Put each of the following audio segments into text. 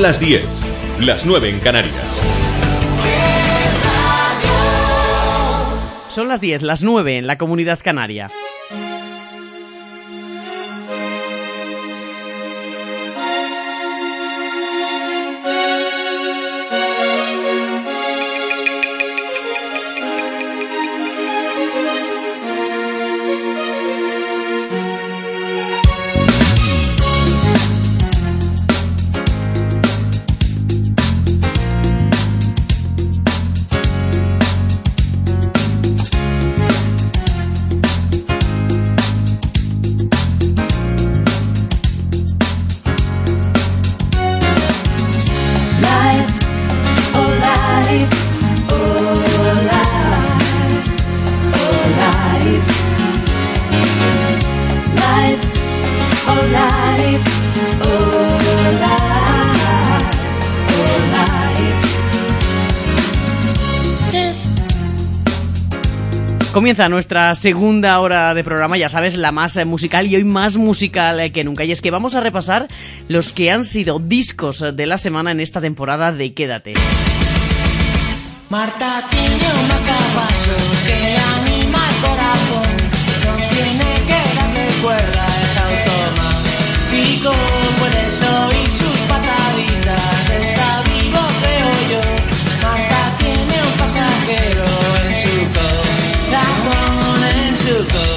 Son las 10, las 9 en Canarias. Son las 10, las 9 en la comunidad canaria. Comienza nuestra segunda hora de programa, ya sabes, la más eh, musical y hoy más musical eh, que nunca. Y es que vamos a repasar los que han sido discos de la semana en esta temporada de Quédate. Marta tiene un marcapasos que anima el corazón. No tiene que darle cuerda, es automático. Corazón, en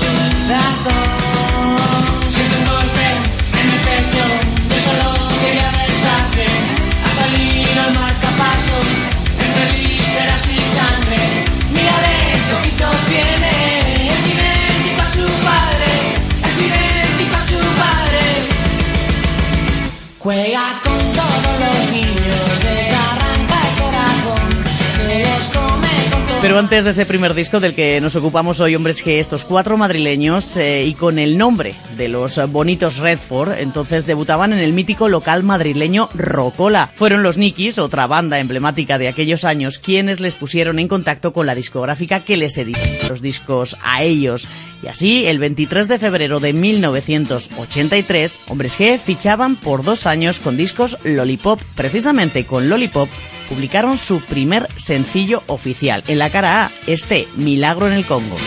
Antes de ese primer disco del que nos ocupamos hoy, hombres, que estos cuatro madrileños eh, y con el nombre de los bonitos Redford, entonces debutaban en el mítico local madrileño Rocola. Fueron los Nikis, otra banda emblemática de aquellos años, quienes les pusieron en contacto con la discográfica que les editó los discos a ellos. Y así, el 23 de febrero de 1983, Hombres G fichaban por dos años con discos Lollipop. Precisamente con Lollipop publicaron su primer sencillo oficial. En la cara A, este Milagro en el Congo.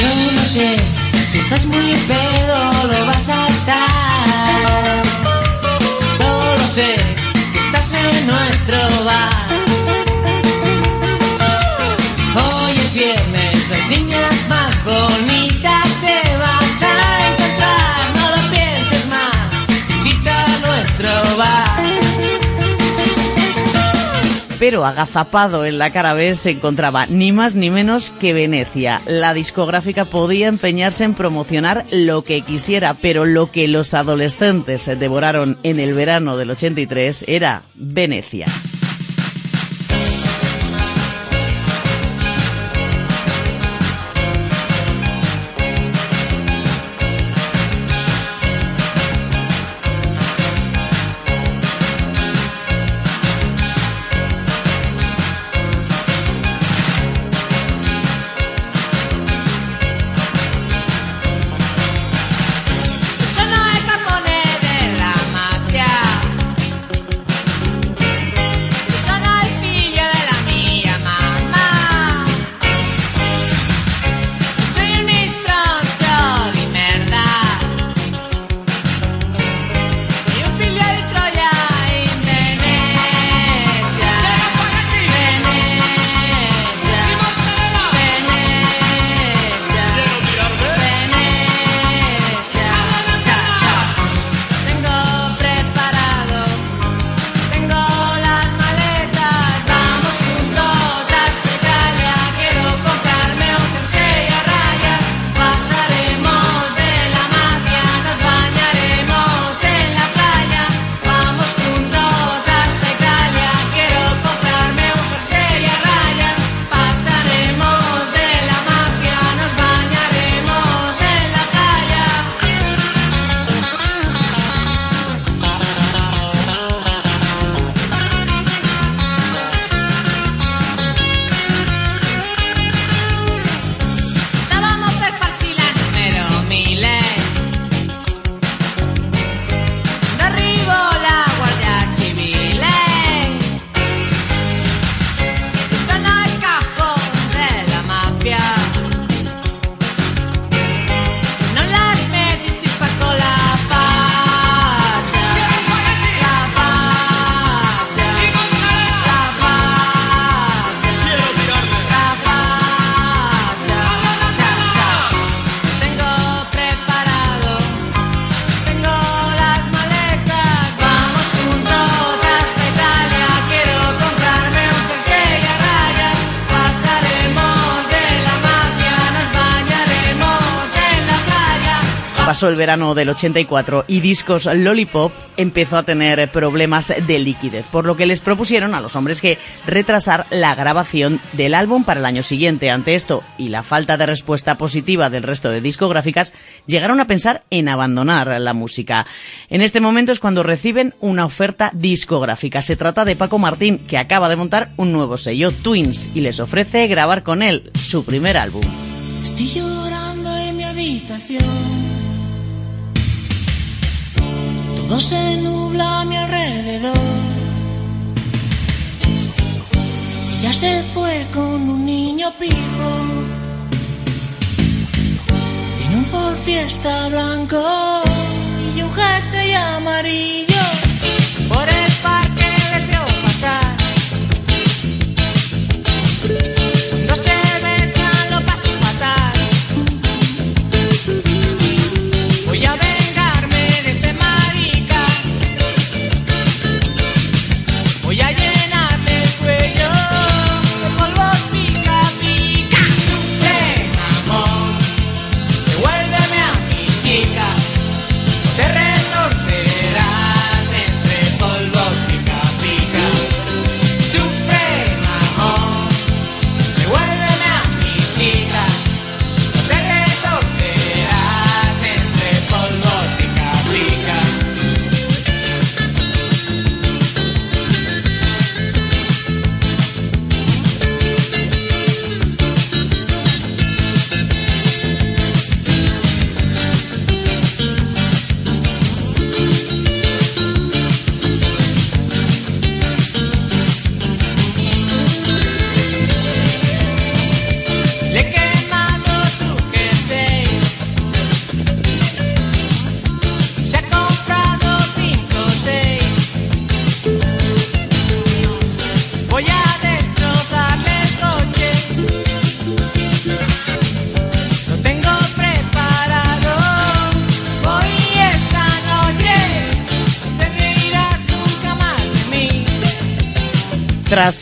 Yo no sé si estás muy pedo lo vas a estar. Solo sé que estás en nuestro bar. Pero agazapado en la cara B se encontraba ni más ni menos que Venecia. La discográfica podía empeñarse en promocionar lo que quisiera, pero lo que los adolescentes devoraron en el verano del 83 era Venecia. El verano del 84 y Discos Lollipop empezó a tener problemas de liquidez, por lo que les propusieron a los hombres que retrasar la grabación del álbum para el año siguiente. Ante esto y la falta de respuesta positiva del resto de discográficas, llegaron a pensar en abandonar la música. En este momento es cuando reciben una oferta discográfica. Se trata de Paco Martín, que acaba de montar un nuevo sello, Twins, y les ofrece grabar con él su primer álbum. Estoy llorando en mi habitación. Todo se nubla a mi alrededor. Ella se fue con un niño pijo. Tiene un Ford Fiesta blanco y un jersey amarillo.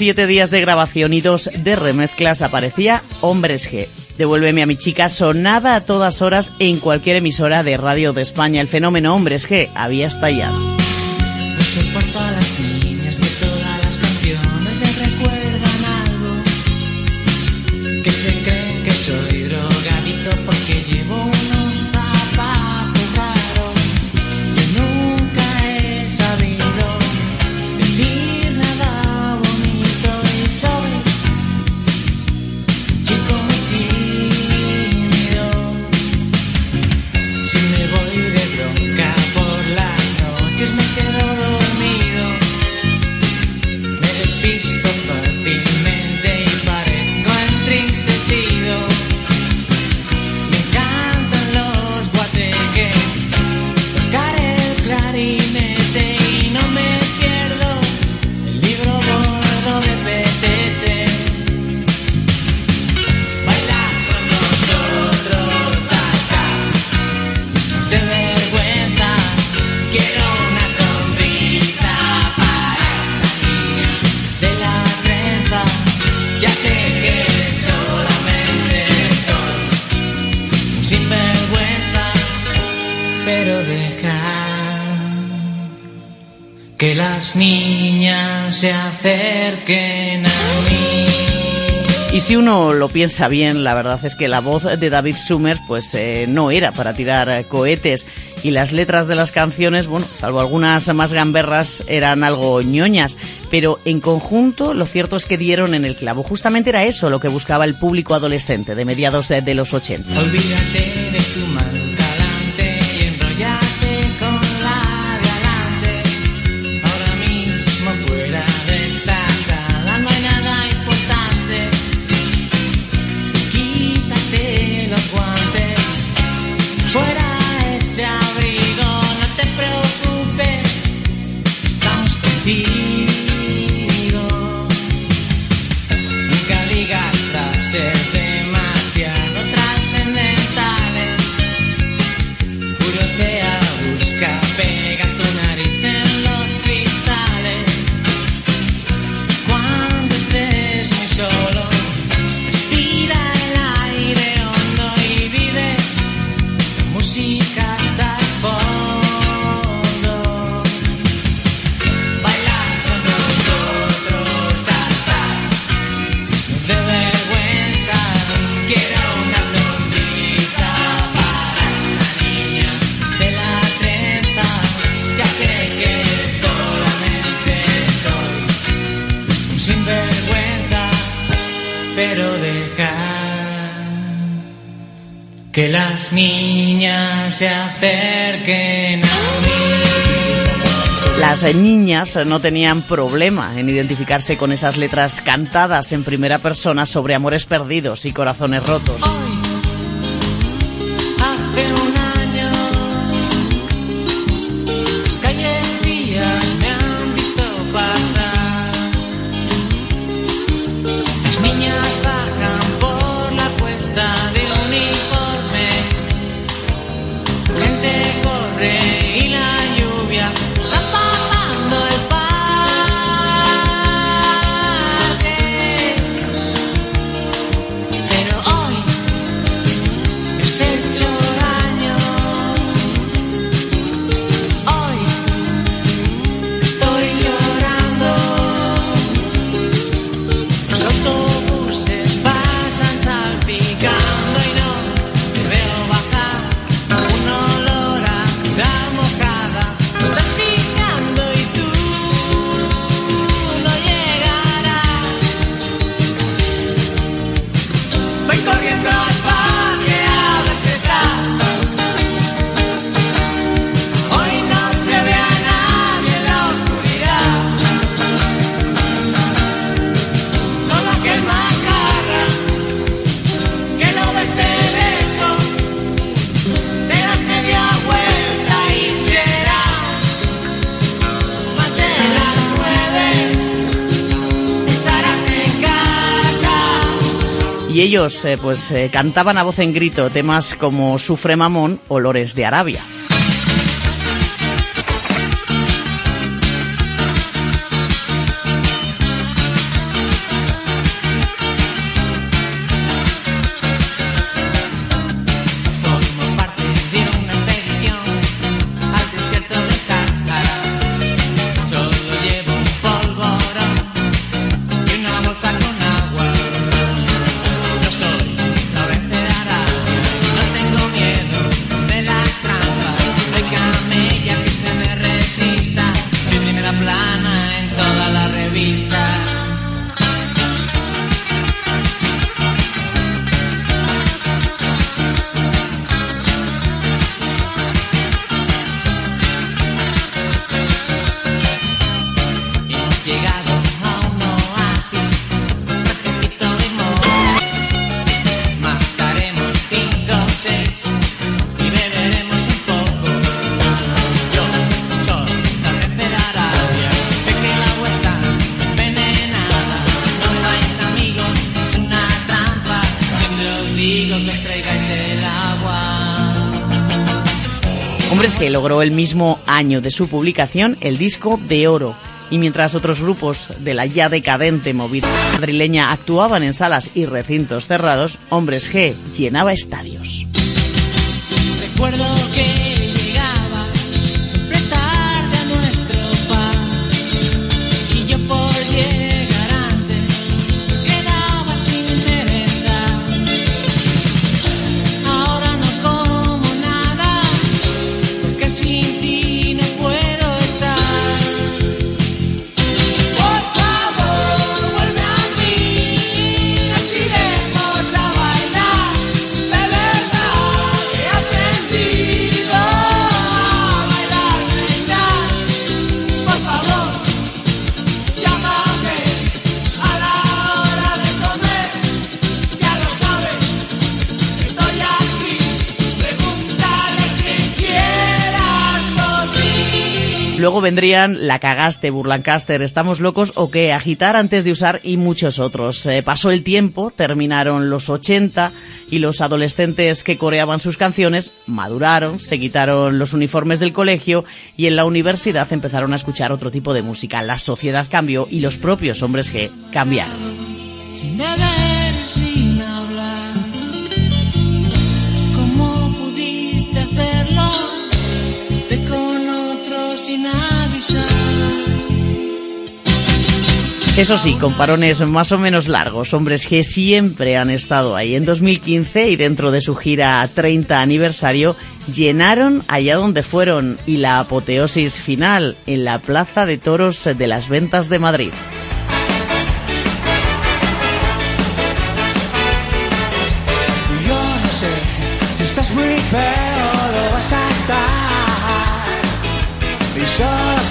Siete días de grabación y dos de remezclas aparecía Hombres G. Devuélveme a mi chica sonaba a todas horas en cualquier emisora de radio de España. El fenómeno Hombres G había estallado. Si uno lo piensa bien, la verdad es que la voz de David Summers pues eh, no era para tirar eh, cohetes y las letras de las canciones, bueno, salvo algunas más gamberras, eran algo ñoñas, pero en conjunto lo cierto es que dieron en el clavo. Justamente era eso lo que buscaba el público adolescente de mediados eh, de los 80. Olvídate Que las niñas se acerquen a mí. Las niñas no tenían problema en identificarse con esas letras cantadas en primera persona sobre amores perdidos y corazones rotos. Hoy, Ellos eh, pues eh, cantaban a voz en grito temas como Sufre Mamón, Olores de Arabia. Año de su publicación el disco de oro. Y mientras otros grupos de la ya decadente movida madrileña actuaban en salas y recintos cerrados, Hombres G llenaba estadios. Vendrían La Cagaste, Burlancaster, Estamos Locos o que Agitar antes de usar y muchos otros. Eh, pasó el tiempo, terminaron los 80 y los adolescentes que coreaban sus canciones maduraron, se quitaron los uniformes del colegio y en la universidad empezaron a escuchar otro tipo de música. La sociedad cambió y los propios hombres que cambiaron. sin beber, sin hablar. ¿Cómo pudiste hacerlo? Con otro sin avisar. Eso sí, con parones más o menos largos, hombres que siempre han estado ahí. En 2015 y dentro de su gira 30 aniversario, llenaron allá donde fueron y la apoteosis final en la Plaza de Toros de las Ventas de Madrid. Yo no sé si es muy vas a estar.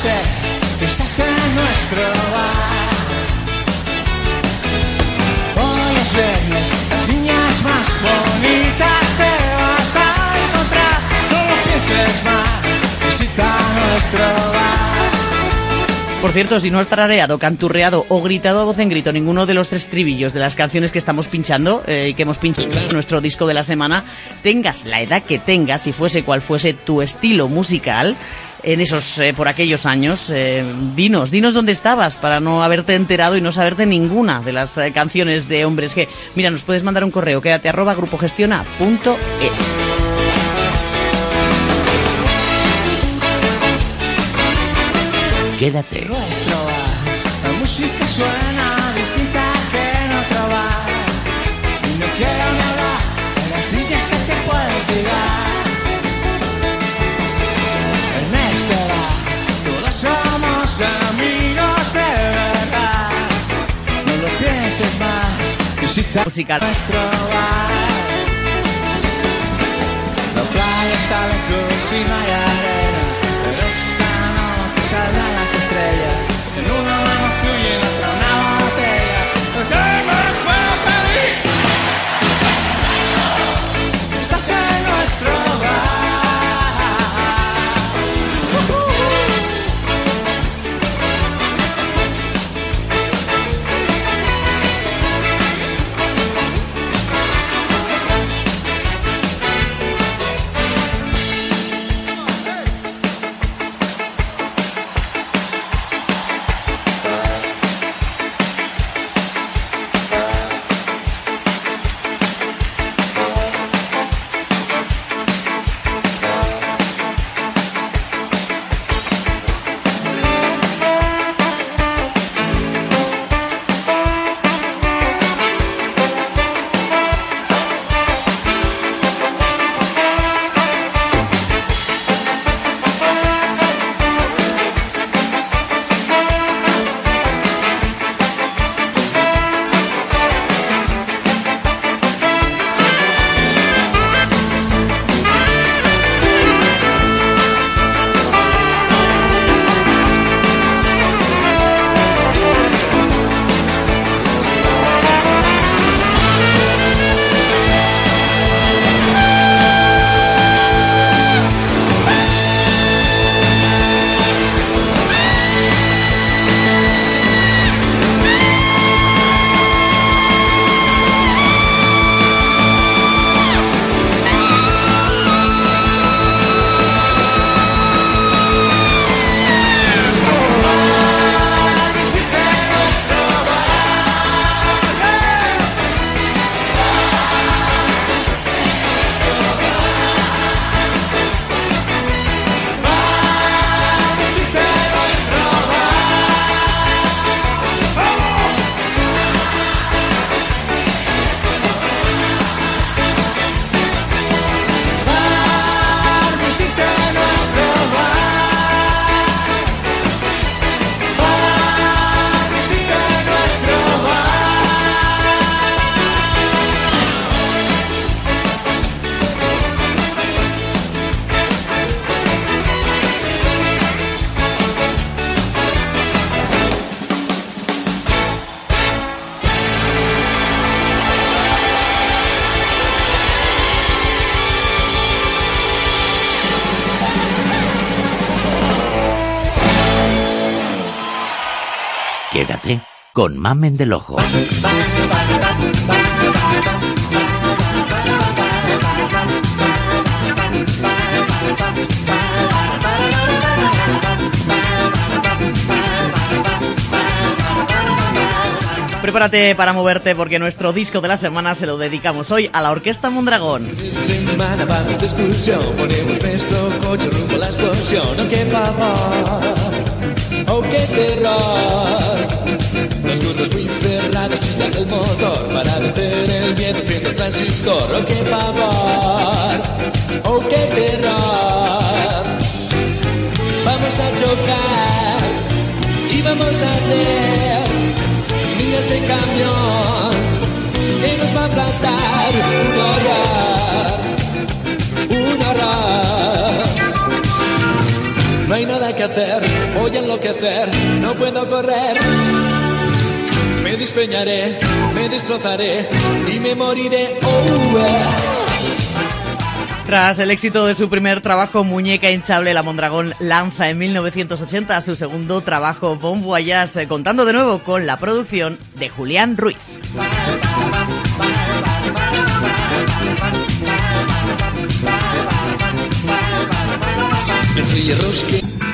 Sé estás en nuestro bar. Hoy es viernes, las niñas más bonitas te vas a encontrar. No lo pienses más, visita nuestro bar. Por cierto, si no has tarareado, canturreado o gritado a voz en grito ninguno de los tres tribillos de las canciones que estamos pinchando eh, y que hemos pinchado en nuestro disco de la semana, tengas la edad que tengas y fuese cual fuese tu estilo musical, en esos, eh, por aquellos años, eh, dinos, dinos dónde estabas para no haberte enterado y no saberte ninguna de las eh, canciones de hombres que, mira, nos puedes mandar un correo, quédate arroba grupogestiona.es. Quédate. nuestro bar. La música suena Musical. nuestro bar. La playa está lejos y no hay arena, pero esta noche saldrán las estrellas. En una mano tuya y en otra una botella. ¿Qué más puedo pedir? Estás en nuestro Quédate con Mamen del Ojo. Prepárate para moverte porque nuestro disco de la semana se lo dedicamos hoy a la Orquesta Mondragón. Semana vamos de excursión, ponemos nuestro coche rumbo a la explosión. ¡Oh, qué terror! Los curvos muy cerrados chillando el motor para vencer el miedo haciendo el transistor. ¡Oh, qué pavor! ¡Oh, qué terror! Vamos a chocar y vamos a hacer Mira ese camión que nos va a aplastar un horror. hará. No hay nada que hacer, voy a enloquecer, no puedo correr. Me despeñaré, me destrozaré y me moriré. Oh. Tras el éxito de su primer trabajo, Muñeca hinchable, la Mondragón lanza en 1980 su segundo trabajo, Bon Voyage, eh, contando de nuevo con la producción de Julián Ruiz.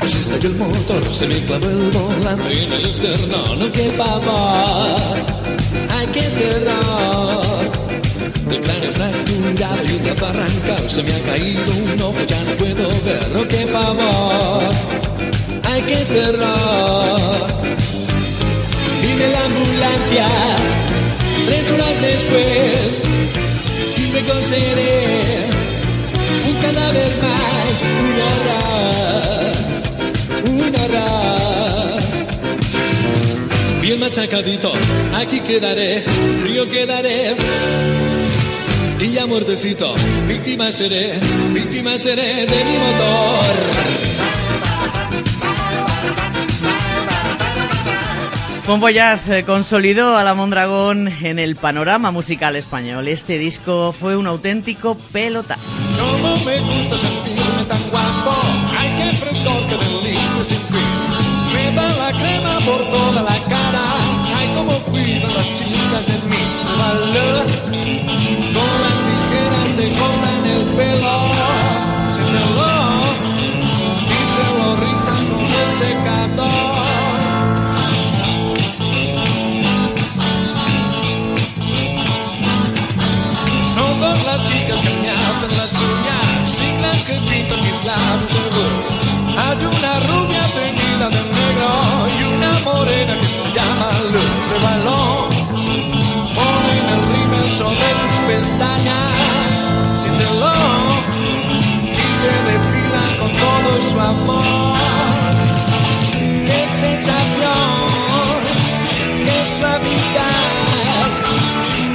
Se estalló el motor, se me clavó el volante en el externo, no que pavor, ay qué terror. De cráneo fracturado y un brazo arrancado, se me ha caído un ojo, ya no puedo ver, no que pavor, ay qué terror. Vine la ambulancia, tres horas después, y me un cadáver más, un horror, Bien machacadito, aquí quedaré, frío quedaré. Y ya muertecito, víctima seré, víctima seré de mi motor. Bon Voyage eh, consolidó a la Mondragón en el panorama musical español. Este disco fue un auténtico pelotazo. Como me gusta sentirme tan guapo, ay qué frescor que delito sin fin. Me da la crema por toda la cara, ay como cuidan las chicas de mi valor. Con las tijeras te cortan el pelo, Dos las chicas que me hacen las uñas y las que pintan mis labios de luz. Hay una rubia teñida de negro y una morena que se llama Luz de Balón. Ponen el rímel sobre tus pestañas sin reloj y te depilan con todo su amor. ¡Qué sensación! ¡Qué suavidad!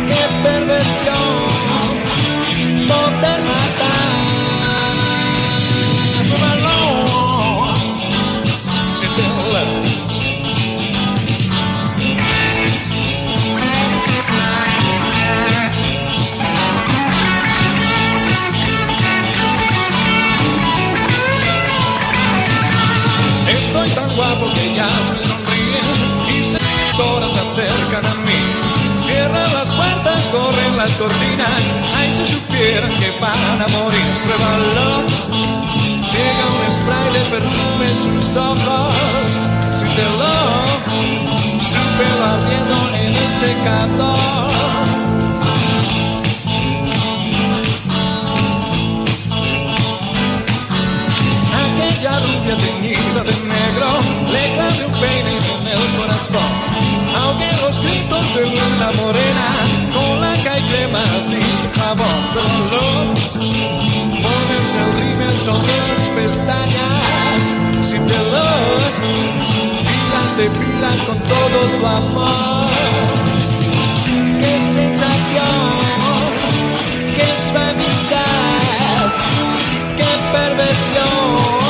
¡Qué perversión! Las cortinas, ay si supieran que van a morir. Pruébalo. Llega un spray de perfume en sus ojos, siéntelo. Su pelo ardiendo en el secador. Aquella rubia teñida de negro le clave un peine en el corazón. Aunque los gritos de una morena con la calle crema y jabón color. Pones el rímel sobre sus pestañas sin dolor y las depilas con todo tu amor. ¡Qué sensación! ¡Qué suavidad! ¡Qué perversión!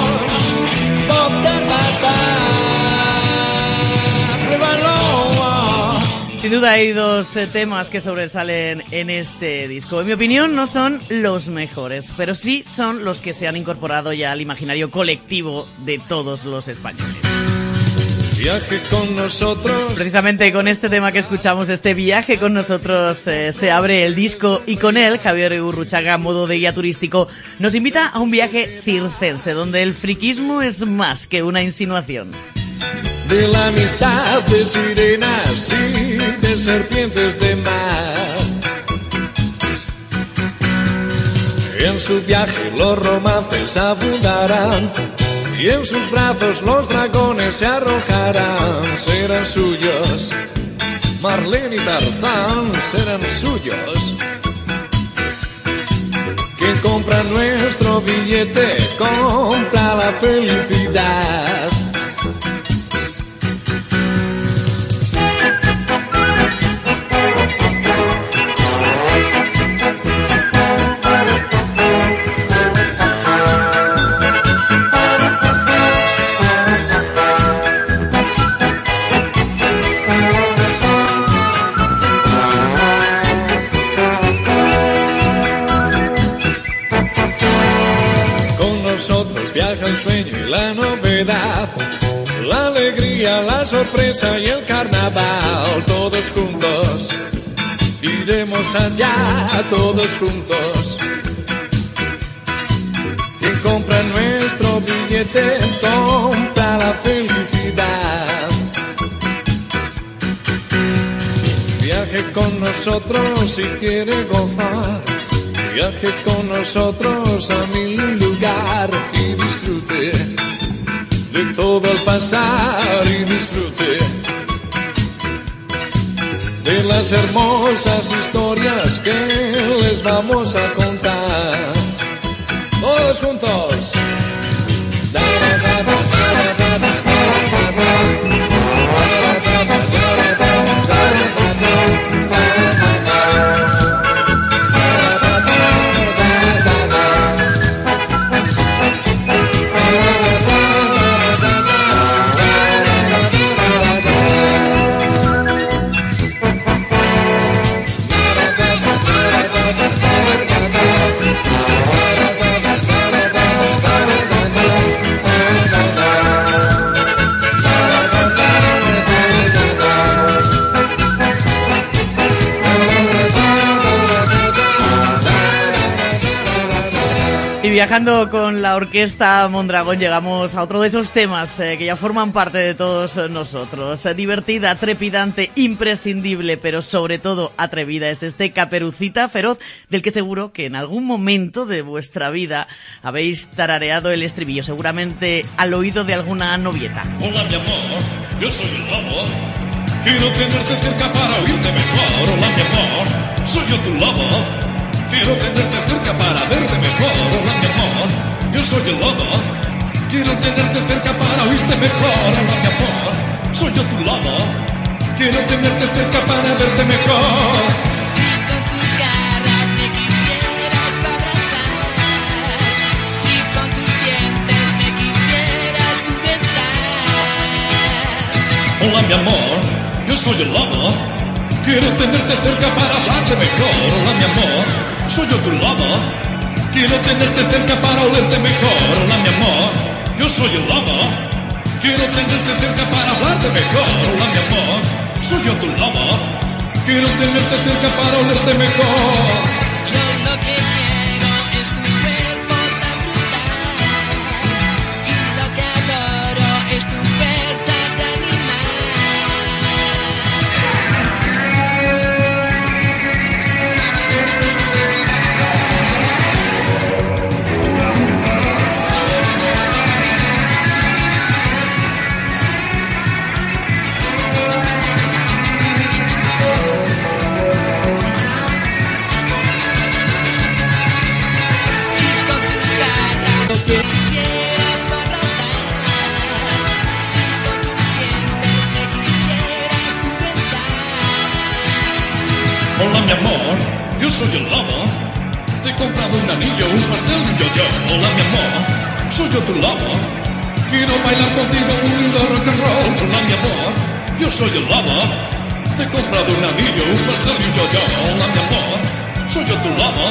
Sin duda hay dos eh, temas que sobresalen en este disco. En mi opinión no son los mejores, pero sí son los que se han incorporado ya al imaginario colectivo de todos los españoles. Viaje con nosotros. Precisamente con este tema que escuchamos, este viaje con nosotros, eh, se abre el disco y con él Javier Urruchaga, modo de guía turístico, nos invita a un viaje circense donde el friquismo es más que una insinuación. De la amistad de sirenas y de serpientes de mar. En su viaje los romances abundarán y en sus brazos los dragones se arrojarán. Serán suyos. Marlene y Tarzán serán suyos. Quien compra nuestro billete compra la felicidad. Sorpresa y el carnaval, todos juntos. Iremos allá, todos juntos. Quien compra nuestro billete, compra la felicidad. Viaje con nosotros si quiere gozar. Viaje con nosotros a mi lugar y disfrute de todo al pasar y disfrute de las hermosas historias que les vamos a contar. Todos juntos. Y viajando con la orquesta Mondragón llegamos a otro de esos temas eh, que ya forman parte de todos nosotros. Eh, divertida, trepidante, imprescindible, pero sobre todo atrevida es este Caperucita Feroz, del que seguro que en algún momento de vuestra vida habéis tarareado el estribillo, seguramente al oído de alguna novieta. Hola mi amor, yo soy el lobo. Quiero tenerte cerca para oírte mejor. Hola mi amor, soy yo tu lobo. Quiero tenerte cerca para verte mejor. Hola mi amor, yo soy el lobo. Quiero tenerte cerca para oírte mejor. Hola mi amor, soy yo tu lobo. Quiero tenerte cerca para verte mejor. Si con tus garras me quisieras abrazar, si con tus dientes me quisieras besar. Hola mi amor, yo soy el lobo. Quiero tenerte cerca para hablarte mejor. Hola mi amor, soy yo tu lobo. Quiero tenerte cerca para olerte mejor. Hola mi amor, yo soy el lobo. Quiero tenerte cerca para hablarte mejor. Hola mi amor, soy yo tu lobo. Quiero tenerte cerca para olerte mejor. Hola mi amor, yo soy el lobo. Te he comprado un anillo, un pastel y un yo-yo. Hola mi amor, soy yo tu lobo. Quiero bailar contigo un lindo rock and roll. Hola mi amor, yo soy el lobo. Te he comprado un anillo, un pastel y un yo-yo. Hola mi amor, soy yo tu lobo.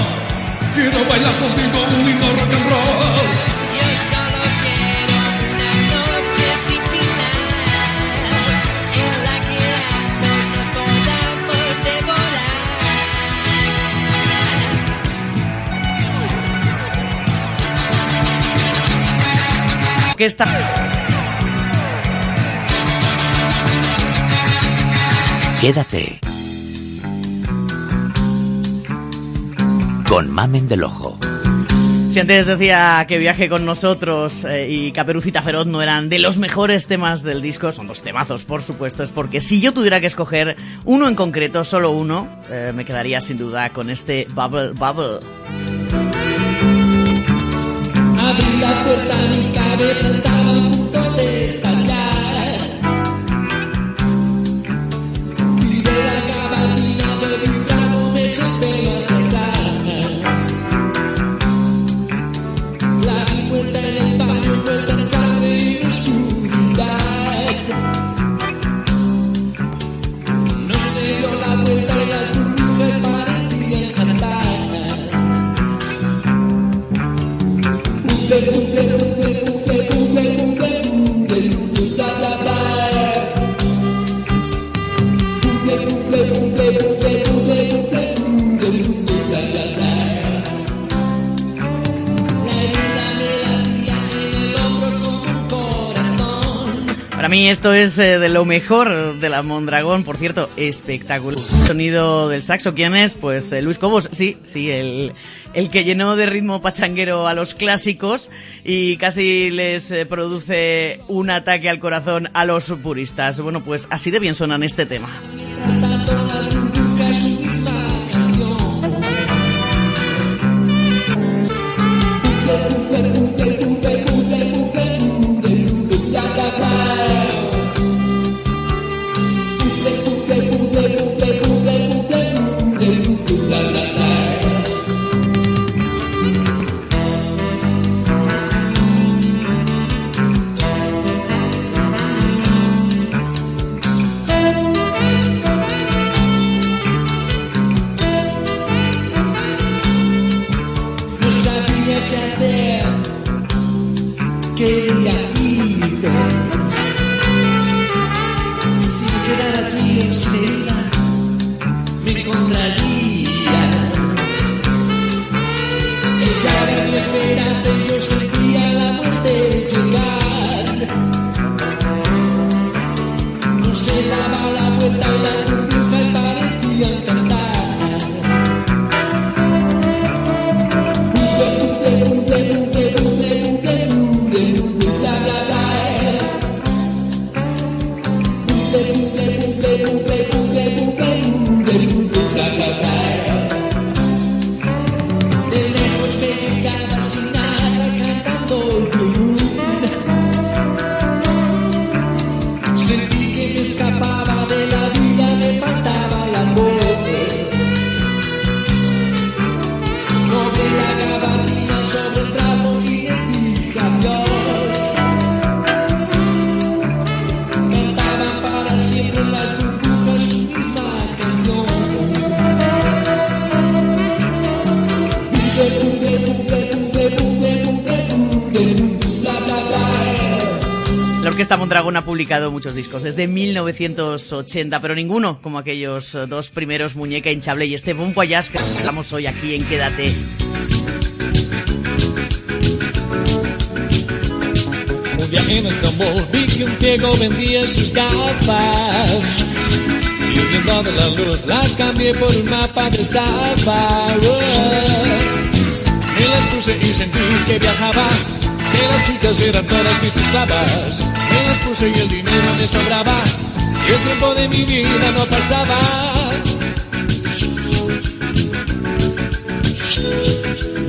Quiero bailar contigo un lindo rock and roll. Orquesta. Quédate. Con Mamen del Ojo. Si antes decía que viaje con nosotros eh, y Caperucita Feroz no eran de los mejores temas del disco, son dos temazos, por supuesto, es porque si yo tuviera que escoger uno en concreto, solo uno, eh, me quedaría sin duda con este Bubble Bubble. Abrí la puerta, mi cabeza estaba a punto de estallar. Para mí esto es eh, de lo mejor de la Mondragón, por cierto, espectacular. Sonido del saxo, ¿quién es? Pues eh, Luis Cobos, sí, sí, el, el que llenó de ritmo pachanguero a los clásicos y casi les eh, produce un ataque al corazón a los puristas. Bueno, pues así de bien suenan este tema. Mondragón ha publicado muchos discos desde 1980, pero ninguno como aquellos dos primeros, Muñeca Hinchable y este Bon Voyage que hablamos hoy aquí en Quédate. Un día en Estambul vi que un ciego vendía sus gafas. Y huyendo de la luz las cambié por un mapa de Sapa. Me las puse y sentí que viajaba. Que las chicas eran todas mis esclavas. Puse y el dinero me sobraba. Y el tiempo de mi vida no pasaba.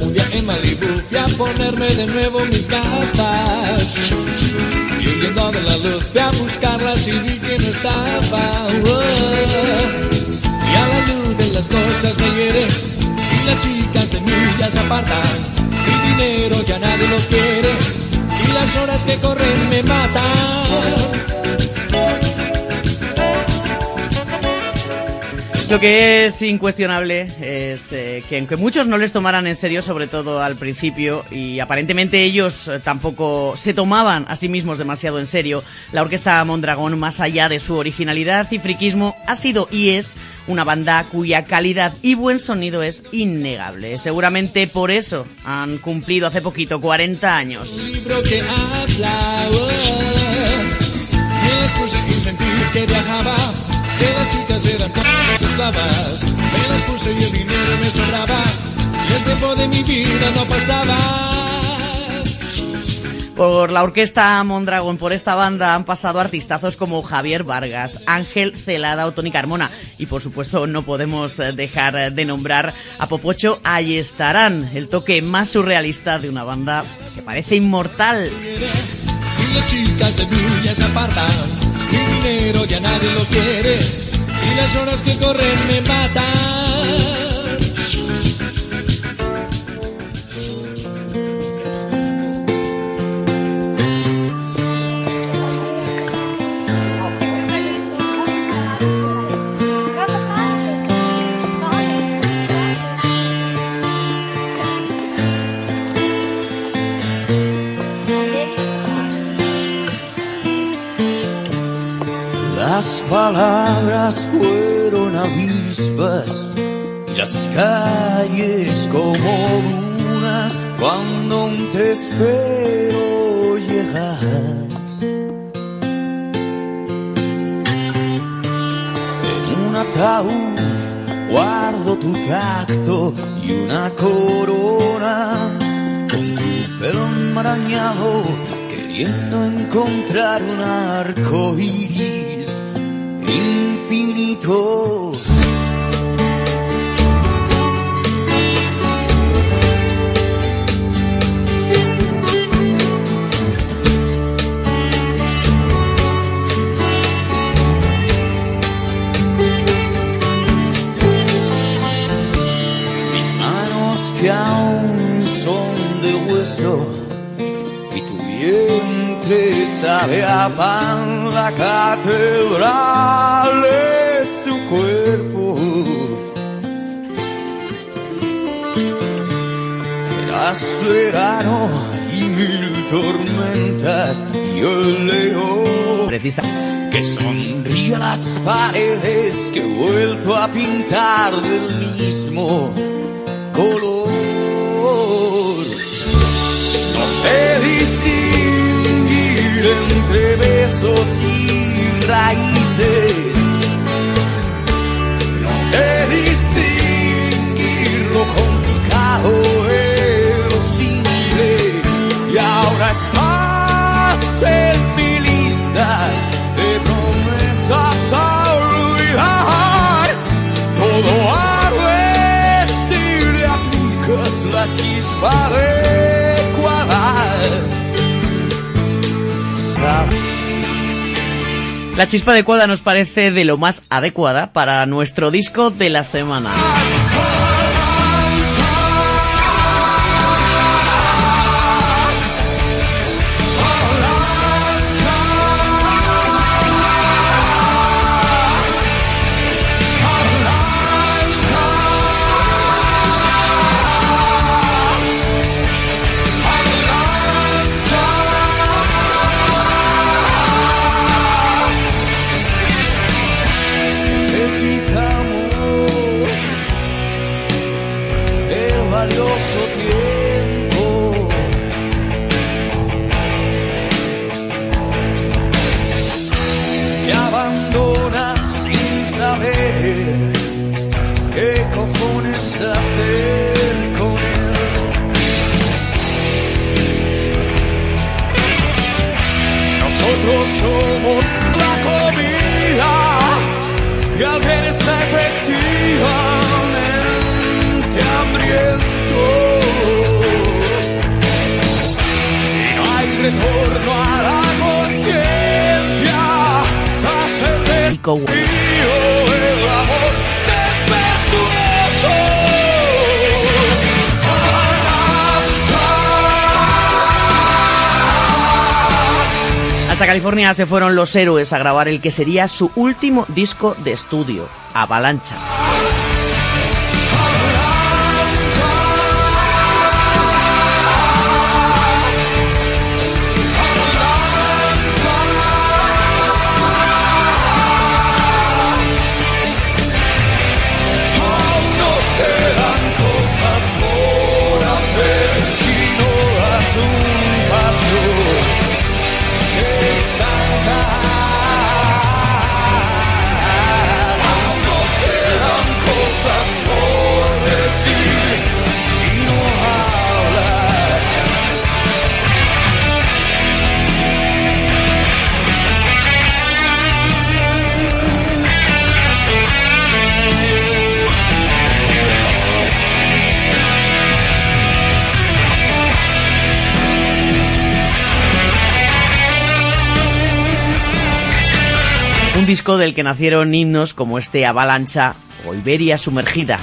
Un día en Malibu fui a ponerme de nuevo mis gafas Y huyendo de la luz fui a buscarlas y vi que no estaba Oh. Y a la luz de las cosas me hiere Y las chicas de mí ya se apartan Mi dinero ya nadie lo quiere las horas que corren me matan Lo que es incuestionable es eh, que aunque muchos no les tomaran en serio, sobre todo al principio, y aparentemente ellos eh, tampoco se tomaban a sí mismos demasiado en serio, la Orquesta Mondragón, más allá de su originalidad y friquismo, ha sido y es una banda cuya calidad y buen sonido es innegable. Seguramente por eso han cumplido hace poquito 40 años. que las. Me las puse y el dinero me sobraba. Y el tiempo de mi vida no pasaba. Por la orquesta Mondragón, por esta banda han pasado artistazos como Javier Vargas, Ángel Celada o Tony Carmona. Y por supuesto no podemos eh, dejar de nombrar a Popocho Ahí estarán, el toque más surrealista de una banda que parece inmortal. Y las chicas de apartan. Dinero ya nadie lo quiere. Y las horas que corren me matan. Las palabras fueron avispas y las calles como dunas cuando te espero llegar. En un ataúd guardo tu tacto y una corona con tu pelo enmarañado queriendo encontrar un arco iris infinito. Sabe a pan, la catedral es tu cuerpo. Eras verano y mil tormentas y el león Precisa. que sonríe las paredes que he vuelto a pintar del mismo color. No sé distinguir entre besos y raíces. No sé distinguir lo complicado de lo simple. Y ahora estás en mi lista de promesas a olvidar. Todo arde si le aplicas la chispa adecuada. La chispa adecuada nos parece de lo más adecuada para nuestro disco de la semana. Amor. Hasta California se fueron los héroes a grabar el que sería su último disco de estudio, Avalancha. Disco del que nacieron himnos como este Avalancha o Iberia Sumergida.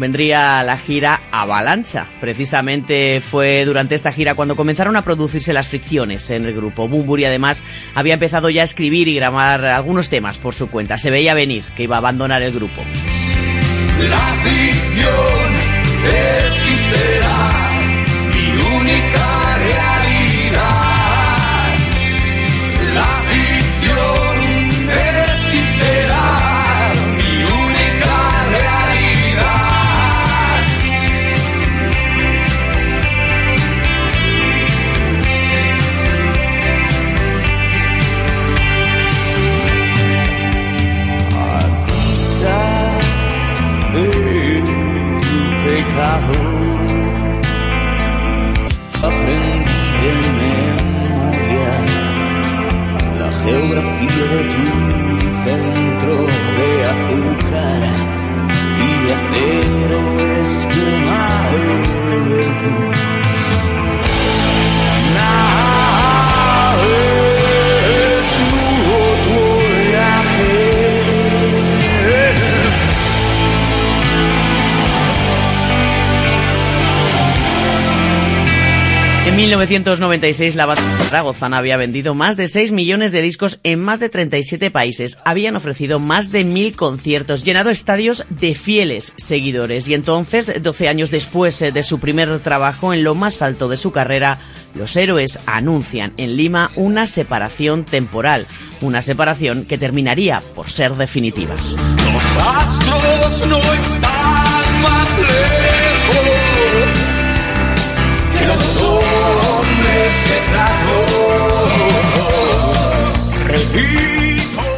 Vendría la gira Avalancha. Precisamente fue durante esta gira cuando comenzaron a producirse las fricciones en el grupo. Bumburi además había empezado ya a escribir y grabar algunos temas por su cuenta. Se veía venir que iba a abandonar el grupo. La 1996 la banda zaragozana había vendido más de 6 millones de discos en más de 37 países. Habían ofrecido más de mil conciertos, llenado estadios de fieles seguidores. Y entonces, 12 años después eh, de su primer trabajo en lo más alto de su carrera, los héroes anuncian en Lima una separación temporal. Una separación que terminaría por ser definitiva. Los astros no están más lejos que los. Repito.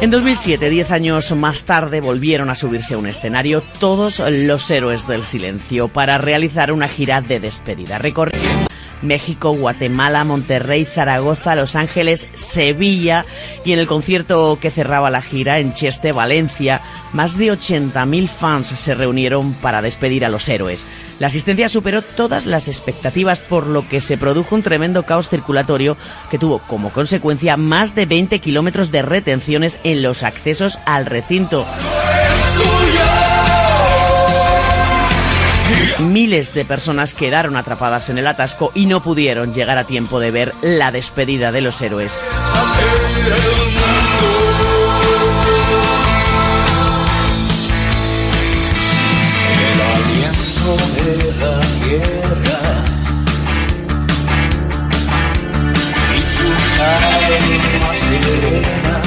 En 2007, 10 años más tarde, volvieron a subirse a un escenario todos los héroes del silencio para realizar una gira de despedida. Recorrieron México, Guatemala, Monterrey, Zaragoza, Los Ángeles, Sevilla y en el concierto que cerraba la gira en Cheste, Valencia, más de 80.000 fans se reunieron para despedir a los héroes. La asistencia superó todas las expectativas por lo que se produjo un tremendo caos circulatorio que tuvo como consecuencia más de 20 kilómetros de retenciones en los accesos al recinto. Miles de personas quedaron atrapadas en el atasco y no pudieron llegar a tiempo de ver la despedida de los héroes.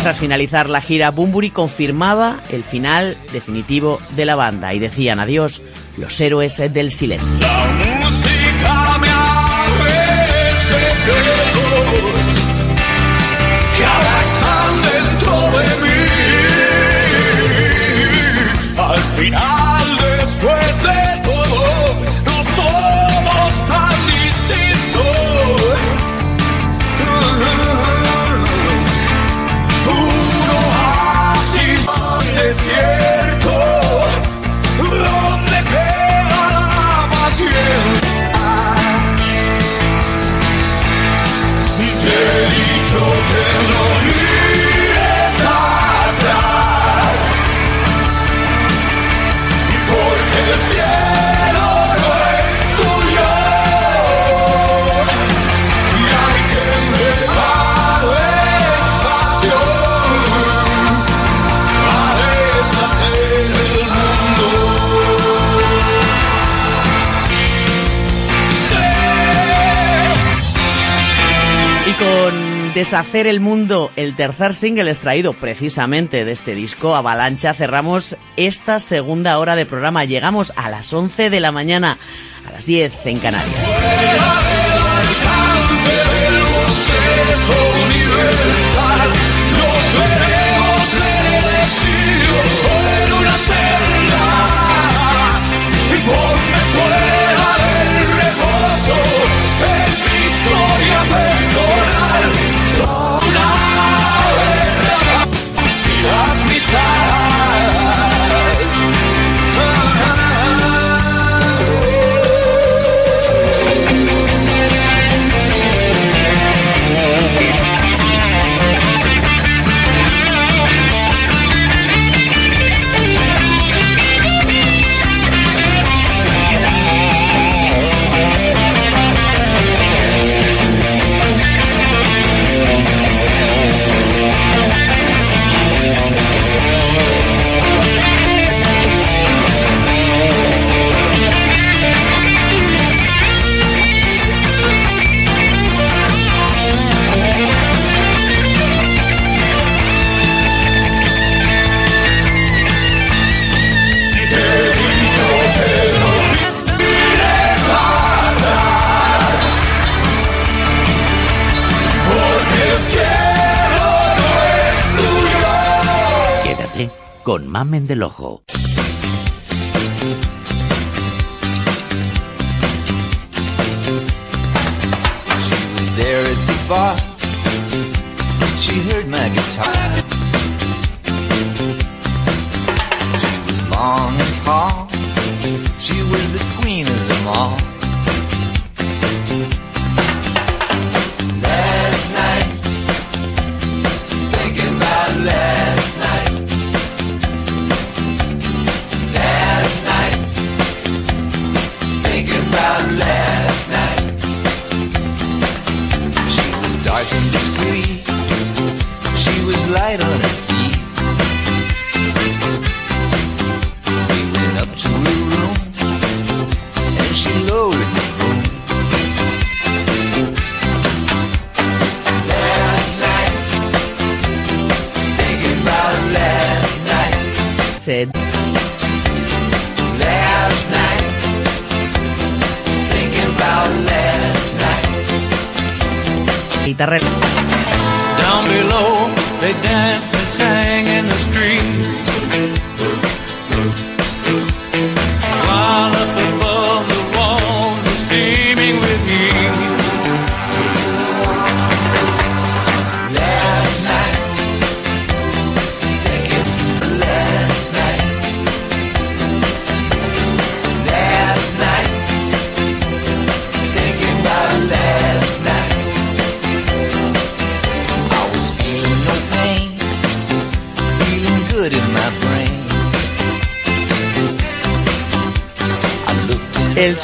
Tras finalizar la gira, Bumburi confirmaba el final definitivo de la banda y decían adiós los héroes del silencio. Con Deshacer el Mundo, el tercer single extraído precisamente de este disco, Avalancha, cerramos esta segunda hora de programa. Llegamos a las 11 de la mañana, a las 10 en Canarias. Con Mamen del Ojo. She was there at the bar. She heard my guitar.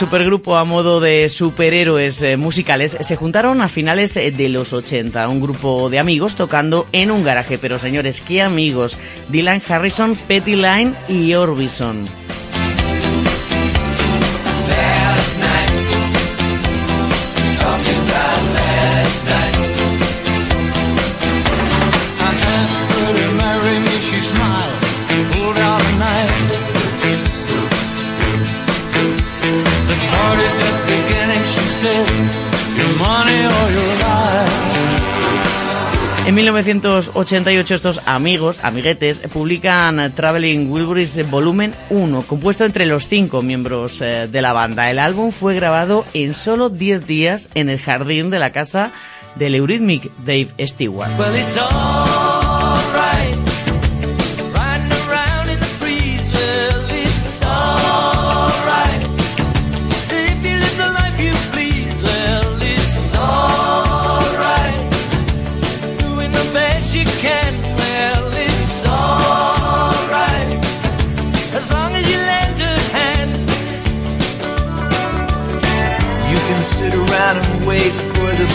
Supergrupo a modo de superhéroes eh, musicales se juntaron a finales eh, de los 80, un grupo de amigos tocando en un garaje, pero señores, qué amigos, Dylan Harrison, Petty Line y Orbison. En 1988 estos amigos, amiguetes, publican Traveling Wilburys Volumen 1, compuesto entre los cinco miembros eh, de la banda. El álbum fue grabado en solo 10 días en el jardín de la casa del Eurythmic Dave Stewart.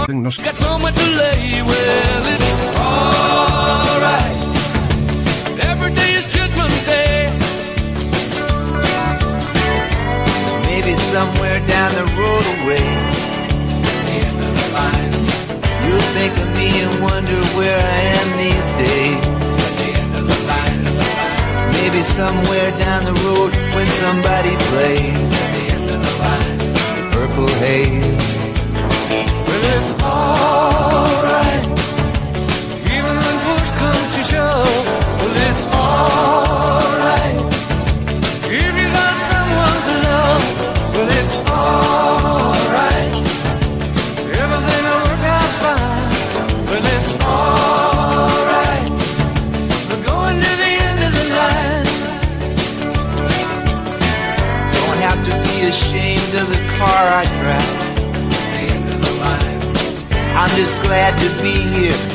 As long as you got somewhere to lay, well, it's alright. Every day is judgment day. Maybe somewhere down the road away. You'll think of me and wonder where I am these days. Maybe somewhere down the road when somebody plays the Purple Haze.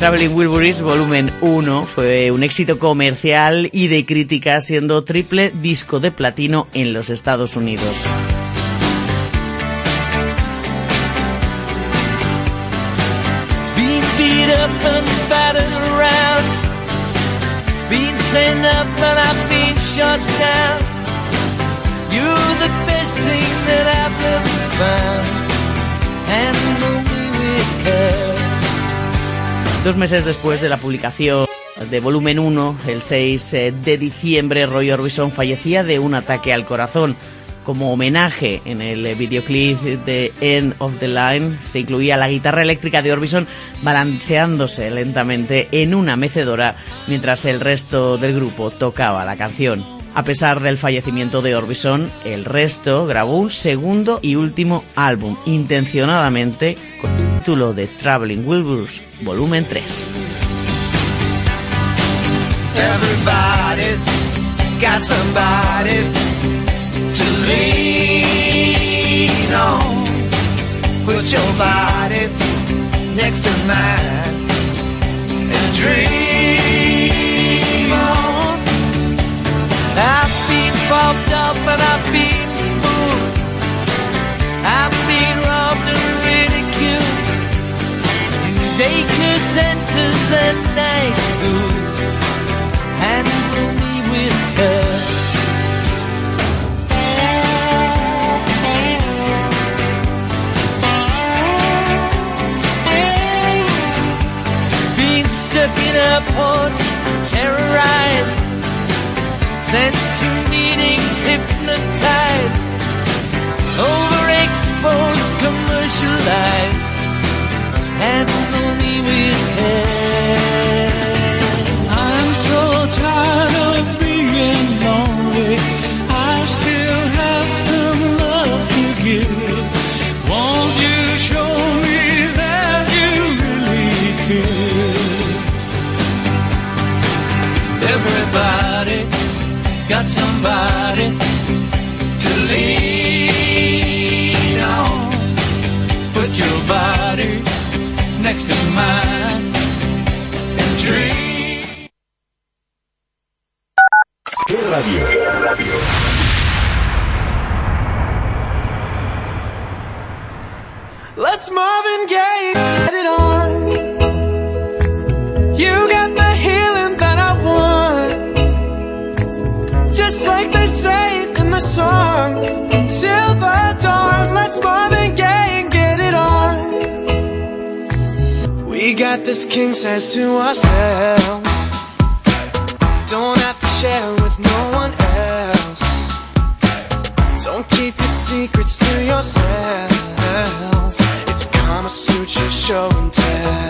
Traveling Wilburys Volumen 1 fue un éxito comercial y de crítica, siendo triple disco de platino en los Estados Unidos. Dos meses después de la publicación de volumen 1, el 6 de diciembre, Roy Orbison fallecía de un ataque al corazón. Como homenaje en el videoclip de End of the Line se incluía la guitarra eléctrica de Orbison balanceándose lentamente en una mecedora mientras el resto del grupo tocaba la canción. A pesar del fallecimiento de Orbison, el resto grabó un segundo y último álbum, intencionadamente con el título de Traveling Wilburys, volumen 3. Everybody's got somebody to lean on. Put your body next to mine and dream been up and I've been fooled. I've been robbed and ridiculed. In daycare centers and night schools. Handle me with care. Been stuck in airports, terrorized sent to meetings hypnotized, overexposed, commercialized, handle me with care. I'm so tired of being lonely. I still have some love to give. Won't you show me that you really care? Everybody got somebody to lean on. Put your body next to mine this king size to ourselves. Don't have to share with no one else. Don't keep your secrets to yourself. It's Kama Sutra show and tell.